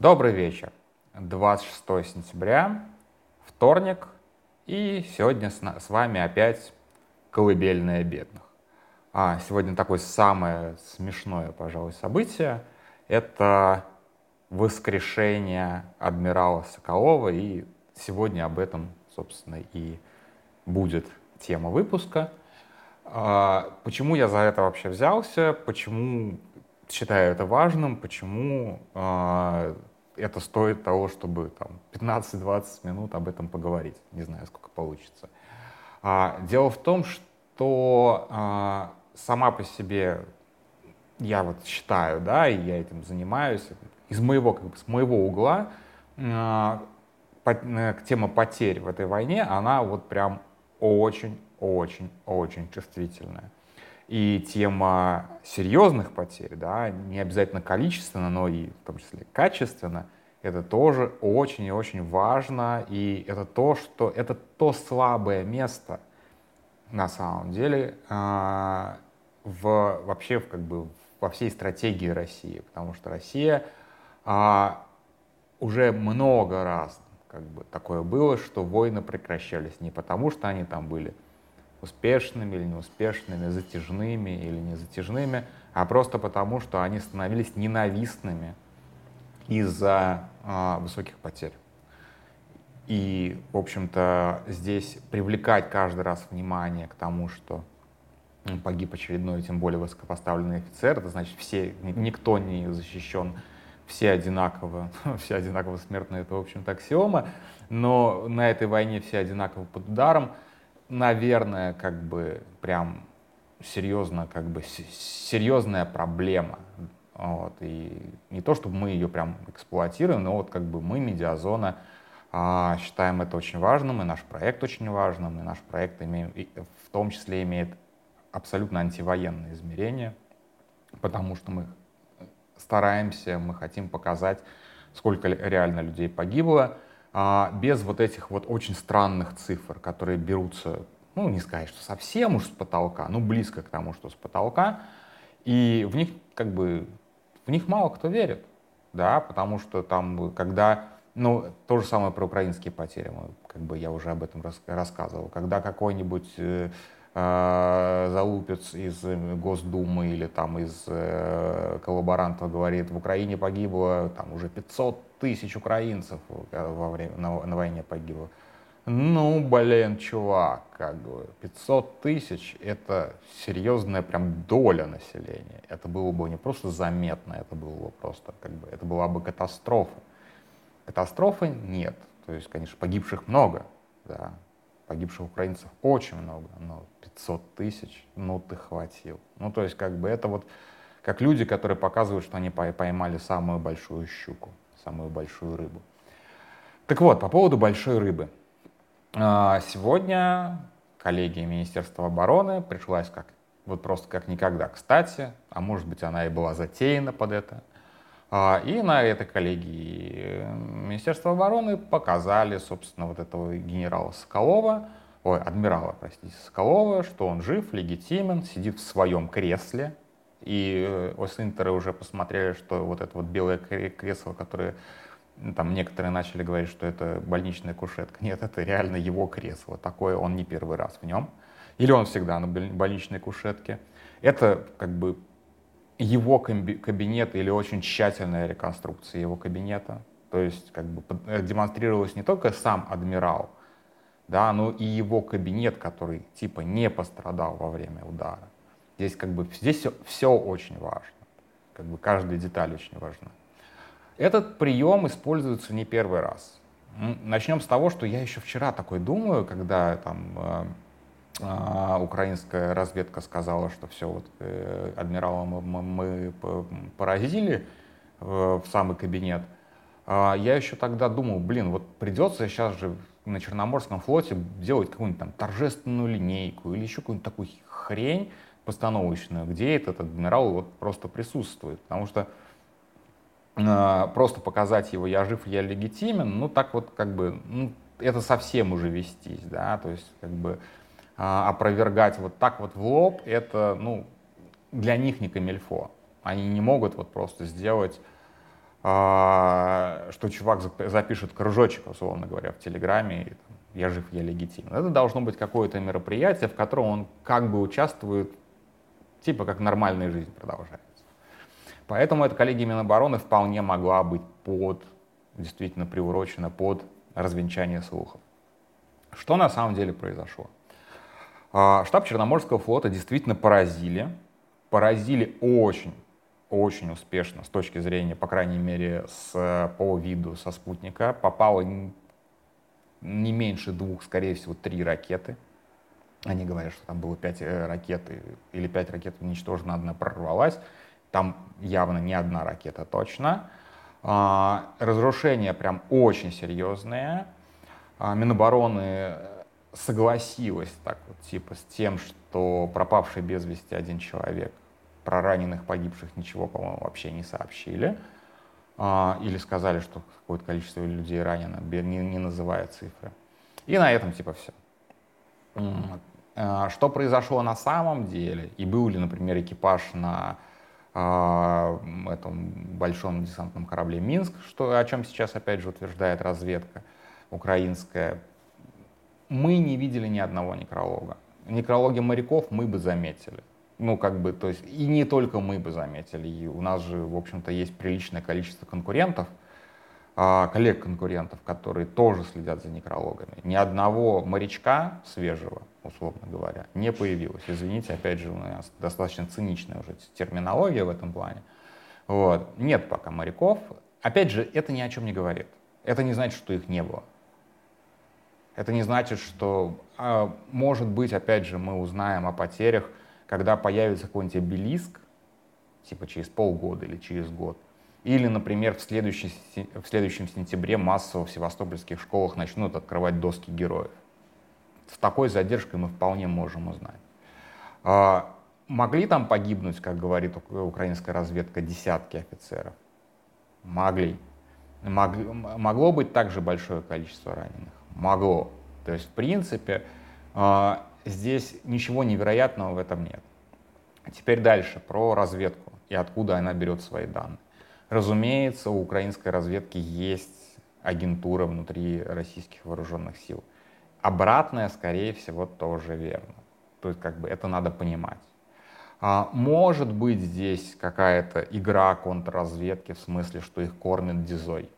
Добрый вечер. 26 сентября, вторник, и сегодня с, вами опять колыбельная бедных. А сегодня такое самое смешное, пожалуй, событие — это воскрешение адмирала Соколова, и сегодня об этом, собственно, и будет тема выпуска. А, почему я за это вообще взялся, почему считаю это важным, почему э, это стоит того, чтобы там 15-20 минут об этом поговорить. Не знаю, сколько получится. А, дело в том, что а, сама по себе я вот считаю, да, и я этим занимаюсь, из моего, как бы, с моего угла а, по, э, тема потерь в этой войне, она вот прям очень-очень-очень чувствительная. И тема серьезных потерь, да, не обязательно количественно, но и в том числе качественно, это тоже очень и очень важно. И это то, что это то слабое место на самом деле э, в, вообще в, как бы, во всей стратегии России. Потому что Россия э, уже много раз как бы, такое было, что войны прекращались не потому, что они там были успешными или неуспешными, затяжными или не затяжными, а просто потому, что они становились ненавистными из-за э, высоких потерь. И, в общем-то, здесь привлекать каждый раз внимание к тому, что погиб очередной, тем более высокопоставленный офицер, это значит, все, никто не защищен, все одинаково, все одинаково смертные, это, в общем-то, аксиома, но на этой войне все одинаково под ударом, наверное, как бы прям серьезно, как бы серьезная проблема. Вот. И не то, чтобы мы ее прям эксплуатируем, но вот как бы мы, медиазона, а, считаем это очень важным, и наш проект очень важным, и наш проект имеет, в том числе имеет абсолютно антивоенное измерение, потому что мы стараемся, мы хотим показать, сколько реально людей погибло, а, без вот этих вот очень странных цифр, которые берутся, ну, не сказать, что совсем уж с потолка, ну, близко к тому, что с потолка, и в них как бы, в них мало кто верит, да, потому что там, когда, ну, то же самое про украинские потери, мы, как бы я уже об этом рас, рассказывал, когда какой-нибудь э, э, залупец из Госдумы или там из э, коллаборантов говорит, в Украине погибло там уже 500 тысяч украинцев во время, на, на войне погибло. Ну, блин, чувак, как бы 500 тысяч — это серьезная прям доля населения. Это было бы не просто заметно, это было бы просто как бы, это была бы катастрофа. Катастрофы нет. То есть, конечно, погибших много, да, погибших украинцев очень много, но 500 тысяч, ну ты хватил. Ну то есть как бы это вот как люди, которые показывают, что они поймали самую большую щуку, самую большую рыбу. Так вот, по поводу большой рыбы. А, сегодня коллегия Министерства обороны пришлась как вот просто как никогда кстати, а может быть она и была затеяна под это. А, и на этой коллегии э, Министерства обороны показали, собственно, вот этого генерала Соколова, ой, адмирала, простите, Соколова, что он жив, легитимен, сидит в своем кресле. И э, Осинтеры уже посмотрели, что вот это вот белое кресло, которое там некоторые начали говорить, что это больничная кушетка. Нет, это реально его кресло. Такое он не первый раз в нем. Или он всегда на больничной кушетке. Это как бы его кабинет или очень тщательная реконструкция его кабинета. То есть как бы э, демонстрировалось не только сам адмирал, да, но и его кабинет, который типа не пострадал во время удара. Здесь как бы здесь все, все очень важно. Как бы каждая деталь очень важна. Этот прием используется не первый раз. Начнем с того, что я еще вчера такой думаю, когда там э, а, украинская разведка сказала, что все, вот э, адмирала мы, мы, мы поразили э, в самый кабинет. А я еще тогда думал, блин, вот придется сейчас же на Черноморском флоте делать какую-нибудь там торжественную линейку или еще какую-нибудь такую хрень постановочную, где этот адмирал вот просто присутствует. Потому что э, просто показать его «я жив, я легитимен», ну так вот как бы, ну, это совсем уже вестись, да, то есть как бы а, опровергать вот так вот в лоб, это, ну, для них не камельфо. Они не могут вот просто сделать, а, что чувак запишет кружочек, условно говоря, в Телеграме, и, там, я жив, я легитимен. Это должно быть какое-то мероприятие, в котором он как бы участвует, типа как нормальная жизнь продолжается. Поэтому эта коллегия Минобороны вполне могла быть под, действительно приурочена под развенчание слухов. Что на самом деле произошло? А, штаб Черноморского флота действительно поразили. Поразили очень, очень успешно с точки зрения, по крайней мере, с, по виду со спутника. Попало не меньше двух, скорее всего, три ракеты. Они говорят, что там было пять э, ракет, или пять ракет уничтожено, одна прорвалась. Там явно не одна ракета точно. А, разрушения прям очень серьезные. А, Минобороны согласилась так вот, типа, с тем, что пропавший без вести один человек, про раненых, погибших ничего, по-моему, вообще не сообщили. А, или сказали, что какое-то количество людей ранено, не, не называя цифры. И на этом типа все. А, что произошло на самом деле, и был ли, например, экипаж на а, этом большом десантном корабле «Минск», что, о чем сейчас опять же утверждает разведка украинская, мы не видели ни одного некролога. Некрологи моряков мы бы заметили. Ну, как бы, то есть, и не только мы бы заметили. И у нас же, в общем-то, есть приличное количество конкурентов, коллег-конкурентов, которые тоже следят за некрологами. Ни одного морячка свежего, условно говоря, не появилось. Извините, опять же, у нас достаточно циничная уже терминология в этом плане. Вот. Нет пока моряков. Опять же, это ни о чем не говорит. Это не значит, что их не было. Это не значит, что, а, может быть, опять же, мы узнаем о потерях, когда появится какой-нибудь обелиск, типа через полгода или через год. Или, например, в, в следующем сентябре массово в севастопольских школах начнут открывать доски героев. С такой задержкой мы вполне можем узнать. А, могли там погибнуть, как говорит украинская разведка, десятки офицеров? Могли. Мог, могло быть также большое количество раненых могло. То есть, в принципе, а, здесь ничего невероятного в этом нет. Теперь дальше, про разведку и откуда она берет свои данные. Разумеется, у украинской разведки есть агентура внутри российских вооруженных сил. Обратное, скорее всего, тоже верно. То есть, как бы, это надо понимать. А, может быть здесь какая-то игра контрразведки в смысле, что их кормят дизой.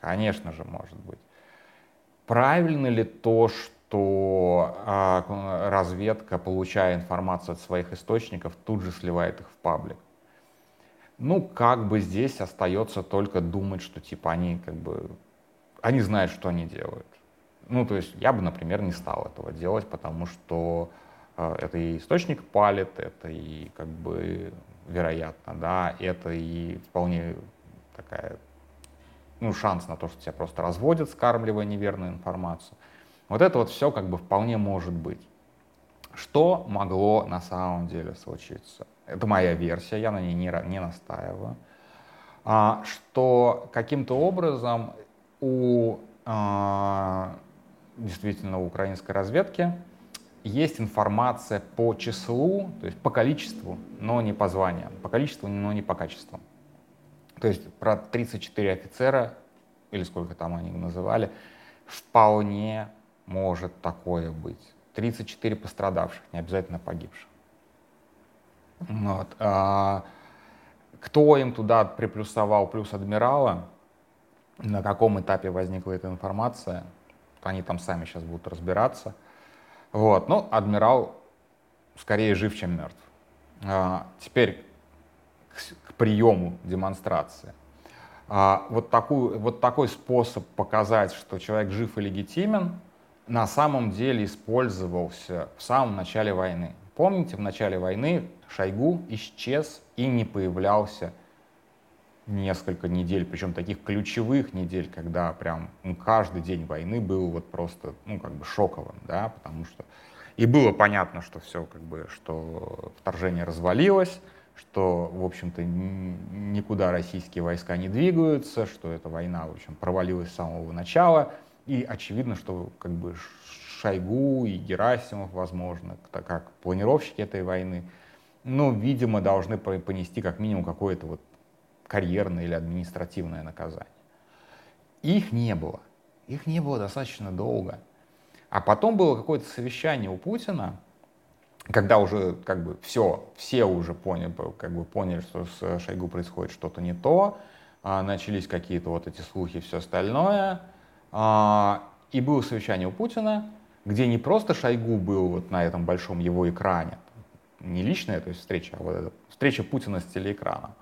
Конечно же, может быть. Правильно ли то, что а, разведка, получая информацию от своих источников, тут же сливает их в паблик? Ну, как бы здесь остается только думать, что типа они как бы, они знают, что они делают. Ну, то есть я бы, например, не стал этого делать, потому что э, это и источник палит, это и как бы вероятно, да, это и вполне такая ну, шанс на то, что тебя просто разводят, скармливая неверную информацию. Вот это вот все как бы вполне может быть. Что могло на самом деле случиться? Это моя версия, я на ней не, не настаиваю. А, что каким-то образом у а, действительно у украинской разведки есть информация по числу, то есть по количеству, но не по званиям, по количеству, но не по качеству. То есть про 34 офицера, или сколько там они называли, вполне может такое быть. 34 пострадавших, не обязательно погибших. Вот. А, кто им туда приплюсовал плюс адмирала, на каком этапе возникла эта информация, они там сами сейчас будут разбираться. Вот. Но адмирал скорее жив, чем мертв. А, теперь к приему демонстрации. А вот, такую, вот такой способ показать, что человек жив и легитимен, на самом деле использовался в самом начале войны. Помните, в начале войны Шойгу исчез и не появлялся несколько недель, причем таких ключевых недель, когда прям ну, каждый день войны был вот просто, ну, как бы шоковым, да, потому что и было понятно, что все, как бы, что вторжение развалилось, что, в общем-то, никуда российские войска не двигаются, что эта война, в общем, провалилась с самого начала. И очевидно, что как бы Шойгу и Герасимов, возможно, как планировщики этой войны, ну, видимо, должны понести как минимум какое-то вот карьерное или административное наказание. их не было. Их не было достаточно долго. А потом было какое-то совещание у Путина, когда уже как бы все, все уже поняли, как бы поняли, что с Шойгу происходит что-то не то, а, начались какие-то вот эти слухи и все остальное. А, и было совещание у Путина, где не просто Шойгу был вот на этом большом его экране, не личная, то есть встреча, а вот эта встреча Путина с телеэкрана.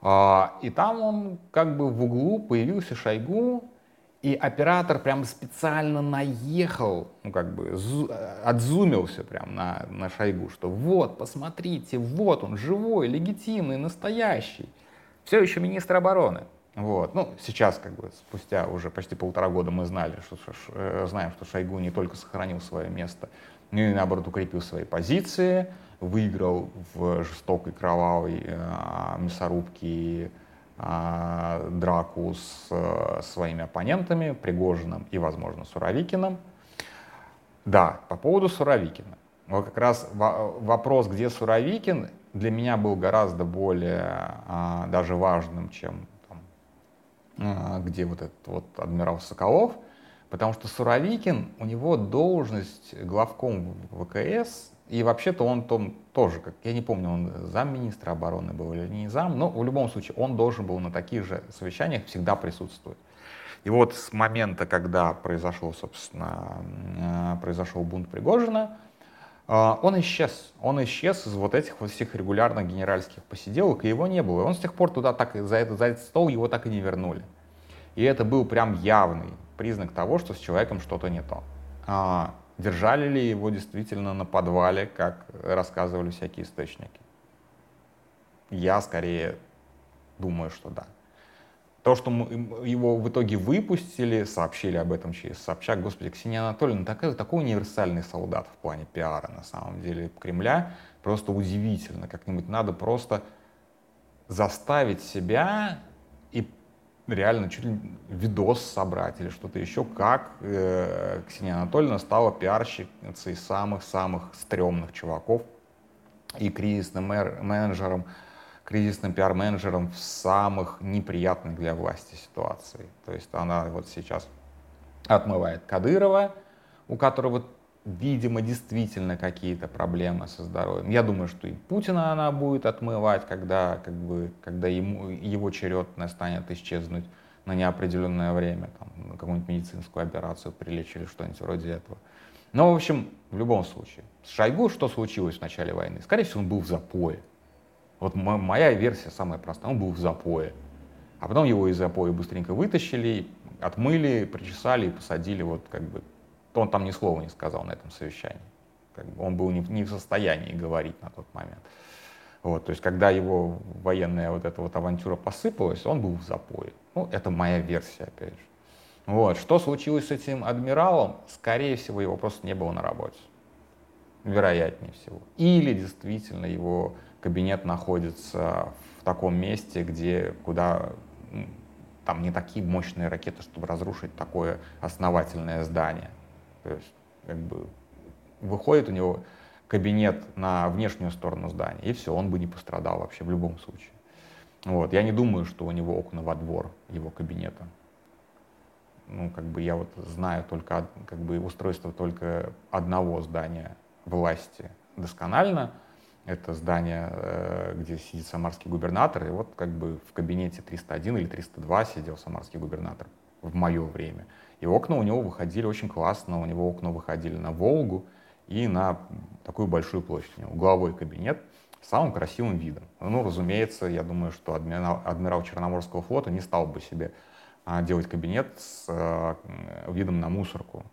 А, и там он как бы в углу появился Шойгу, и оператор прям специально наехал, ну как бы зу, отзумился прям на, на Шойгу, что вот, посмотрите, вот он, живой, легитимный, настоящий, все еще министр обороны. Вот. Ну, сейчас, как бы, спустя уже почти полтора года мы знали, что, э, знаем, что Шойгу не только сохранил свое место, но и, наоборот, укрепил свои позиции, выиграл в жестокой, кровавой э, мясорубке э, драку с э, своими оппонентами, Пригожиным и, возможно, Суровикиным. Да, по поводу Суровикина. Вот как раз вопрос, где Суровикин, для меня был гораздо более а, даже важным, чем а, где вот этот вот адмирал Соколов, потому что Суровикин, у него должность главком ВКС, и вообще-то он там тоже, как я не помню, он замминистра обороны был или не зам, но в любом случае он должен был на таких же совещаниях всегда присутствовать. И вот с момента, когда произошел, собственно, а, произошел бунт Пригожина, а, он исчез. Он исчез из вот этих вот всех регулярных генеральских посиделок, и его не было. И он с тех пор туда так, за, этот, за этот стол его так и не вернули. И это был прям явный признак того, что с человеком что-то не то. Держали ли его действительно на подвале, как рассказывали всякие источники? Я скорее думаю, что да. То, что мы его в итоге выпустили, сообщили об этом через Собчак, господи, Ксения Анатольевна, такой, такой универсальный солдат в плане пиара, на самом деле, Кремля, просто удивительно, как-нибудь надо просто заставить себя и реально чуть ли видос собрать или что-то еще, как э, Ксения Анатольевна стала пиарщицей самых-самых стрёмных чуваков и кризисным менеджером кризисным пиар-менеджером в самых неприятных для власти ситуации. То есть она вот сейчас отмывает Кадырова, у которого, видимо, действительно какие-то проблемы со здоровьем. Я думаю, что и Путина она будет отмывать, когда, как бы, когда ему, его черед настанет исчезнуть на неопределенное время, там, какую-нибудь медицинскую операцию прилечь или что-нибудь вроде этого. Но, в общем, в любом случае, с Шойгу что случилось в начале войны? Скорее всего, он был в запое. Вот моя версия самая простая. Он был в запое. А потом его из запоя быстренько вытащили, отмыли, причесали и посадили. Вот как бы он там ни слова не сказал на этом совещании. Как бы он был не, не в состоянии говорить на тот момент. Вот, то есть, когда его военная вот эта вот авантюра посыпалась, он был в запое. Ну, это моя версия, опять же. Вот, что случилось с этим адмиралом? Скорее всего, его просто не было на работе. Вероятнее всего. Или действительно его кабинет находится в таком месте, где, куда там не такие мощные ракеты, чтобы разрушить такое основательное здание. То есть, как бы, выходит у него кабинет на внешнюю сторону здания, и все, он бы не пострадал вообще в любом случае. Вот. Я не думаю, что у него окна во двор его кабинета. Ну, как бы я вот знаю только, как бы, устройство только одного здания власти досконально — это здание, э, где сидит самарский губернатор, и вот как бы в кабинете 301 или 302 сидел самарский губернатор в мое время. И окна у него выходили очень классно, у него окна выходили на Волгу и на такую большую площадь. Угловой кабинет с самым красивым видом. Ну, разумеется, я думаю, что адмирал, адмирал Черноморского флота не стал бы себе а, делать кабинет с а, видом на мусорку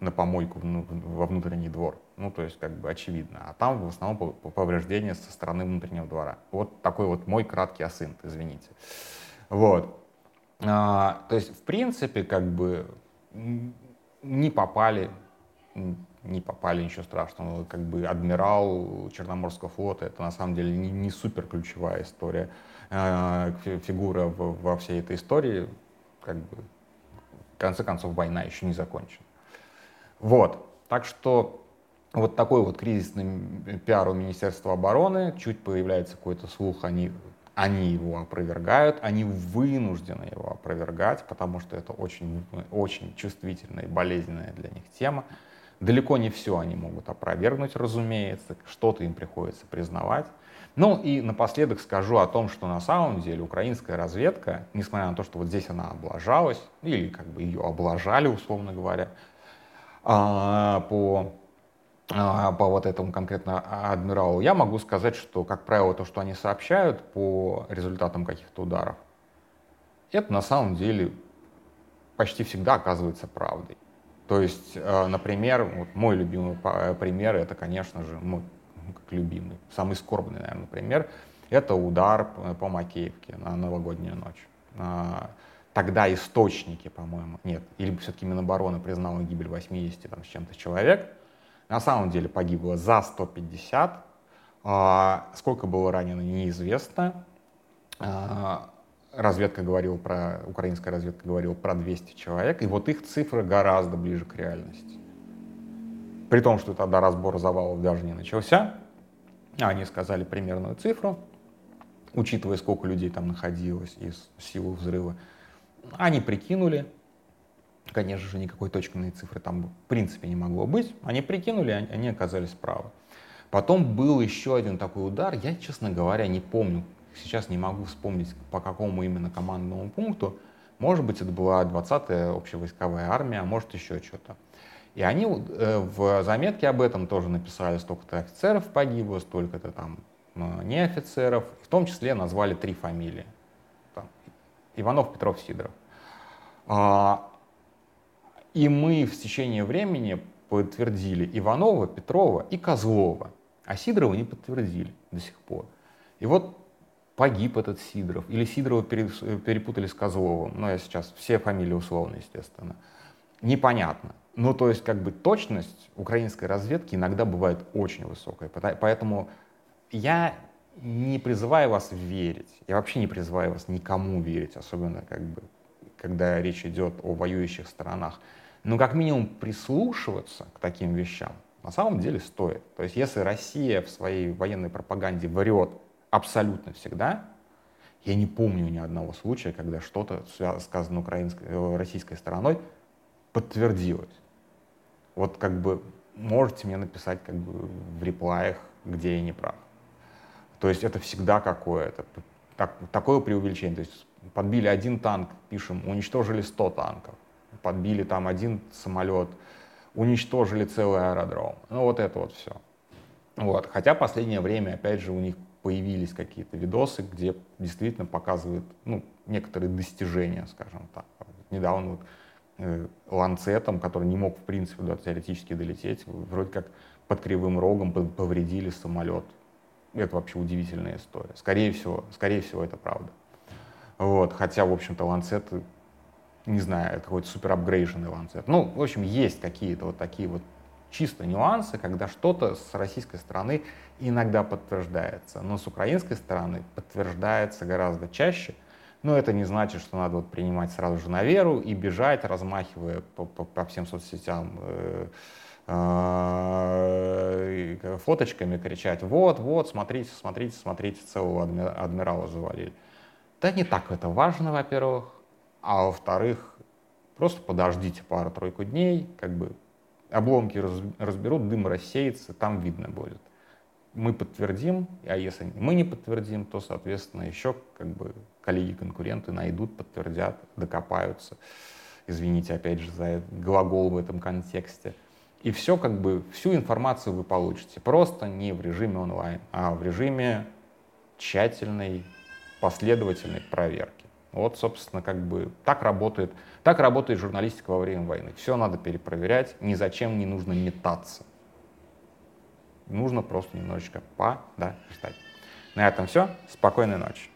на помойку во внутренний двор. Ну, то есть, как бы очевидно. А там в основном повреждения со стороны внутреннего двора. Вот такой вот мой краткий асынт, извините. Вот. А, то есть, в принципе, как бы не попали, не попали, ничего страшного. Как бы адмирал Черноморского флота, это на самом деле не, не супер ключевая история, а, фигура во всей этой истории. Как бы, в конце концов, война еще не закончена. Вот. Так что вот такой вот кризисный пиар у Министерства обороны. Чуть появляется какой-то слух, они они его опровергают, они вынуждены его опровергать, потому что это очень, очень чувствительная и болезненная для них тема. Далеко не все они могут опровергнуть, разумеется, что-то им приходится признавать. Ну и напоследок скажу о том, что на самом деле украинская разведка, несмотря на то, что вот здесь она облажалась, или как бы ее облажали, условно говоря, а, по по вот этому конкретно адмиралу, я могу сказать, что, как правило, то, что они сообщают по результатам каких-то ударов, это на самом деле почти всегда оказывается правдой. То есть, э, например, вот мой любимый пример, это, конечно же, мой как любимый, самый скорбный, наверное, пример, это удар по Макеевке на новогоднюю ночь. А, тогда источники, по-моему, нет, или все-таки Минобороны признала гибель 80 там, с чем-то человек, на самом деле погибло за 150. А, сколько было ранено, неизвестно. А, разведка говорила про, украинская разведка говорила про 200 человек, и вот их цифры гораздо ближе к реальности. При том, что тогда разбор завалов даже не начался, они сказали примерную цифру, учитывая, сколько людей там находилось из силы взрыва. Они прикинули, Конечно же, никакой точной цифры там в принципе не могло быть. Они прикинули, они оказались правы. Потом был еще один такой удар, я, честно говоря, не помню, сейчас не могу вспомнить, по какому именно командному пункту. Может быть, это была 20-я общевойсковая армия, а может еще что-то. И они э, в заметке об этом тоже написали, столько-то офицеров погибло, столько-то там э, не офицеров. В том числе назвали три фамилии. Там, Иванов, Петров, Сидоров. А, и мы в течение времени подтвердили Иванова, Петрова и Козлова, а Сидорова не подтвердили до сих пор. И вот погиб этот Сидоров, или Сидорова перепутали с Козловым, ну я сейчас все фамилии условно, естественно, непонятно. Ну то есть как бы точность украинской разведки иногда бывает очень высокая, поэтому я не призываю вас верить, я вообще не призываю вас никому верить, особенно как бы когда речь идет о воюющих сторонах но как минимум прислушиваться к таким вещам на самом деле стоит. То есть если Россия в своей военной пропаганде врет абсолютно всегда, я не помню ни одного случая, когда что-то сказано украинской, э, российской стороной подтвердилось. Вот как бы можете мне написать как бы в реплаях, где я не прав. То есть это всегда какое-то так, такое преувеличение. То есть подбили один танк, пишем, уничтожили 100 танков подбили там один самолет, уничтожили целый аэродром. Ну вот это вот все. Вот. Хотя последнее время, опять же, у них появились какие-то видосы, где действительно показывают ну, некоторые достижения, скажем так. Недавно вот, э, ланцетом, который не мог в принципе да, теоретически долететь, вроде как под кривым рогом повредили самолет. Это вообще удивительная история. Скорее всего, скорее всего это правда. Вот. Хотя, в общем-то, ланцеты не знаю, это какой-то супер апгрейженный ланцет. Ну, в общем, есть какие-то вот такие вот чисто нюансы, когда что-то с российской стороны иногда подтверждается, но с украинской стороны подтверждается гораздо чаще. Но это не значит, что надо вот принимать сразу же на веру и бежать, размахивая по, по, по всем соцсетям э, э, фоточками, кричать, вот, вот, смотрите, смотрите, смотрите, целого адмирала завалили. Да не так это важно, во-первых. А во-вторых, просто подождите пару-тройку дней, как бы обломки разберут, дым рассеется, там видно будет. Мы подтвердим, а если мы не подтвердим, то, соответственно, еще как бы коллеги-конкуренты найдут, подтвердят, докопаются. Извините, опять же, за глагол в этом контексте. И все, как бы, всю информацию вы получите. Просто не в режиме онлайн, а в режиме тщательной, последовательной проверки. Вот, собственно, как бы так работает, так работает журналистика во время войны. Все надо перепроверять, ни зачем не нужно метаться. Нужно просто немножечко подождать. На этом все. Спокойной ночи.